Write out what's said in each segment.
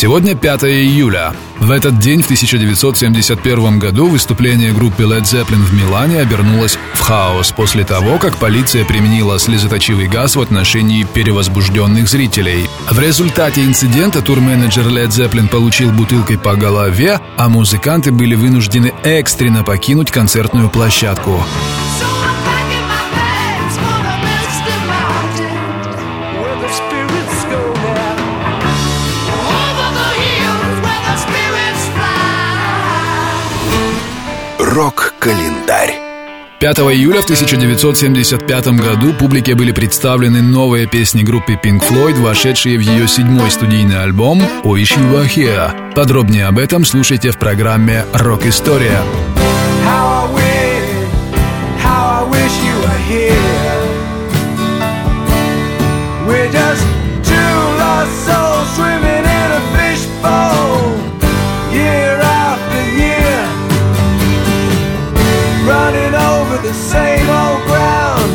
Сегодня 5 июля. В этот день, в 1971 году, выступление группы Led Zeppelin в Милане обернулось в хаос после того, как полиция применила слезоточивый газ в отношении перевозбужденных зрителей. В результате инцидента турменеджер Led Zeppelin получил бутылкой по голове, а музыканты были вынуждены экстренно покинуть концертную площадку. Рок-календарь. 5 июля в 1975 году публике были представлены новые песни группы Pink Floyd, вошедшие в ее седьмой студийный альбом «Wish You Were Here». Подробнее об этом слушайте в программе «Рок-история». How the same old ground.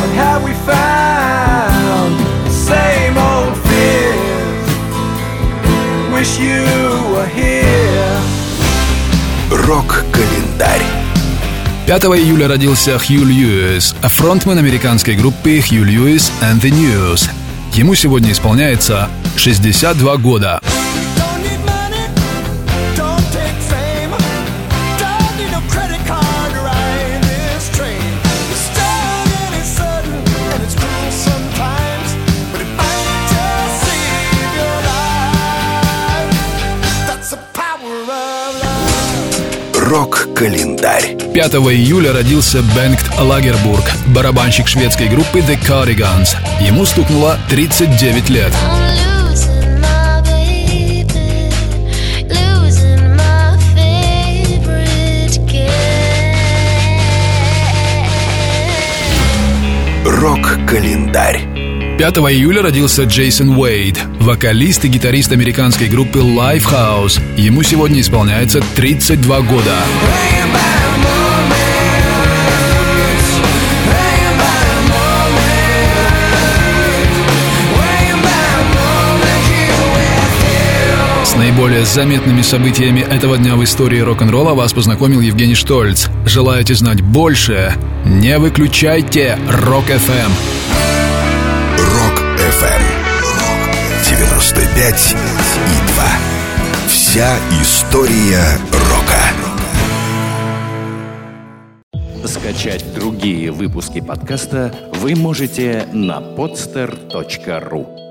What have we found? The same old fears. Wish you were here. Рок-календарь. 5 июля родился Хью Льюис, фронтмен американской группы Хью Льюис and the News. Ему сегодня исполняется 62 года. Rок-календарь. 5 июля родился Бенгт Лагербург, барабанщик шведской группы The Cardigans. Ему стукнуло 39 лет. I'm losing my baby, losing my favorite game. Rок-календарь. 5 июля родился Джейсон Уэйд, вокалист и гитарист американской группы Lifehouse. Ему сегодня исполняется 32 года. Наиболее заметными событиями этого дня в истории рок-н-ролла вас познакомил Евгений Штольц. Желаете знать больше? Не выключайте. Рок-ФМ. 95 и 2. Вся история рока. Скачать другие выпуски подкаста вы можете на podster.ru